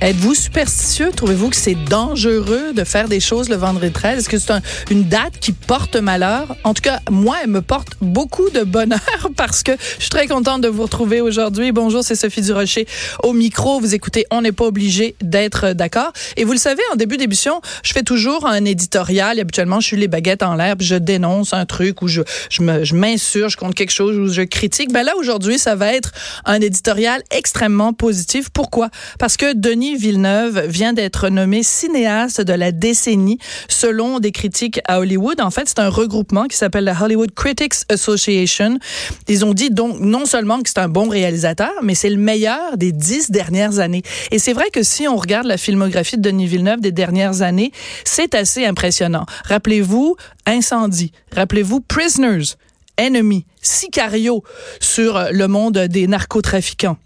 Êtes-vous superstitieux? Trouvez-vous que c'est dangereux de faire des choses le vendredi 13? Est-ce que c'est une date qui porte malheur? En tout cas, moi, elle me porte beaucoup de bonheur parce que je suis très contente de vous retrouver aujourd'hui. Bonjour, c'est Sophie Durocher au micro. Vous écoutez, on n'est pas obligé d'être d'accord. Et vous le savez, en début d'émission, je fais toujours un éditorial. habituellement, je suis les baguettes en l'air, je dénonce un truc ou je, je m'insurge contre quelque chose ou je critique. Ben là, aujourd'hui, ça va être un éditorial extrêmement positif. Pourquoi? Parce que Denis Villeneuve vient d'être nommé cinéaste de la décennie selon des critiques à Hollywood. En fait, c'est un regroupement qui s'appelle la Hollywood Critics Association. Ils ont dit donc non seulement que c'est un bon réalisateur, mais c'est le meilleur des dix dernières années. Et c'est vrai que si on regarde la filmographie de Denis Villeneuve des dernières années, c'est assez impressionnant. Rappelez-vous Incendie. Rappelez-vous Prisoners. Enemy, Sicario sur le monde des narcotrafiquants.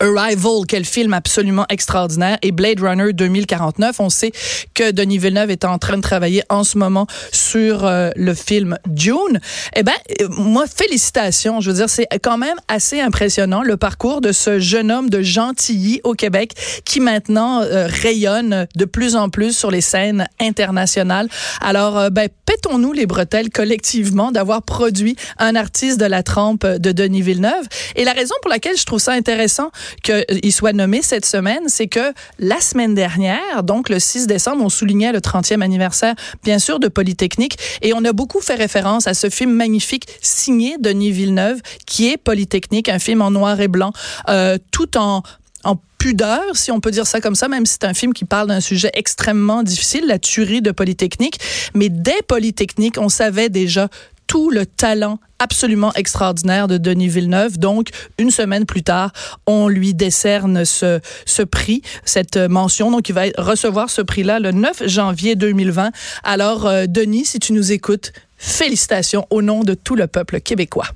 Arrival, quel film absolument extraordinaire, et Blade Runner 2049. On sait que Denis Villeneuve est en train de travailler en ce moment sur euh, le film Dune. Eh ben, euh, moi, félicitations. Je veux dire, c'est quand même assez impressionnant le parcours de ce jeune homme de Gentilly au Québec qui maintenant euh, rayonne de plus en plus sur les scènes internationales. Alors, ben, pétons-nous les bretelles collectivement d'avoir produit un artiste de la trempe de Denis Villeneuve. Et la raison pour laquelle je trouve ça intéressant qu'il soit nommé cette semaine, c'est que la semaine dernière, donc le 6 décembre, on soulignait le 30e anniversaire, bien sûr, de Polytechnique. Et on a beaucoup fait référence à ce film magnifique signé Denis Villeneuve, qui est Polytechnique, un film en noir et blanc, euh, tout en en pudeur, si on peut dire ça comme ça, même si c'est un film qui parle d'un sujet extrêmement difficile, la tuerie de Polytechnique. Mais dès Polytechnique, on savait déjà tout le talent absolument extraordinaire de Denis Villeneuve. Donc, une semaine plus tard, on lui décerne ce, prix, cette mention. Donc, il va recevoir ce prix-là le 9 janvier 2020. Alors, euh, Denis, si tu nous écoutes, félicitations au nom de tout le peuple québécois.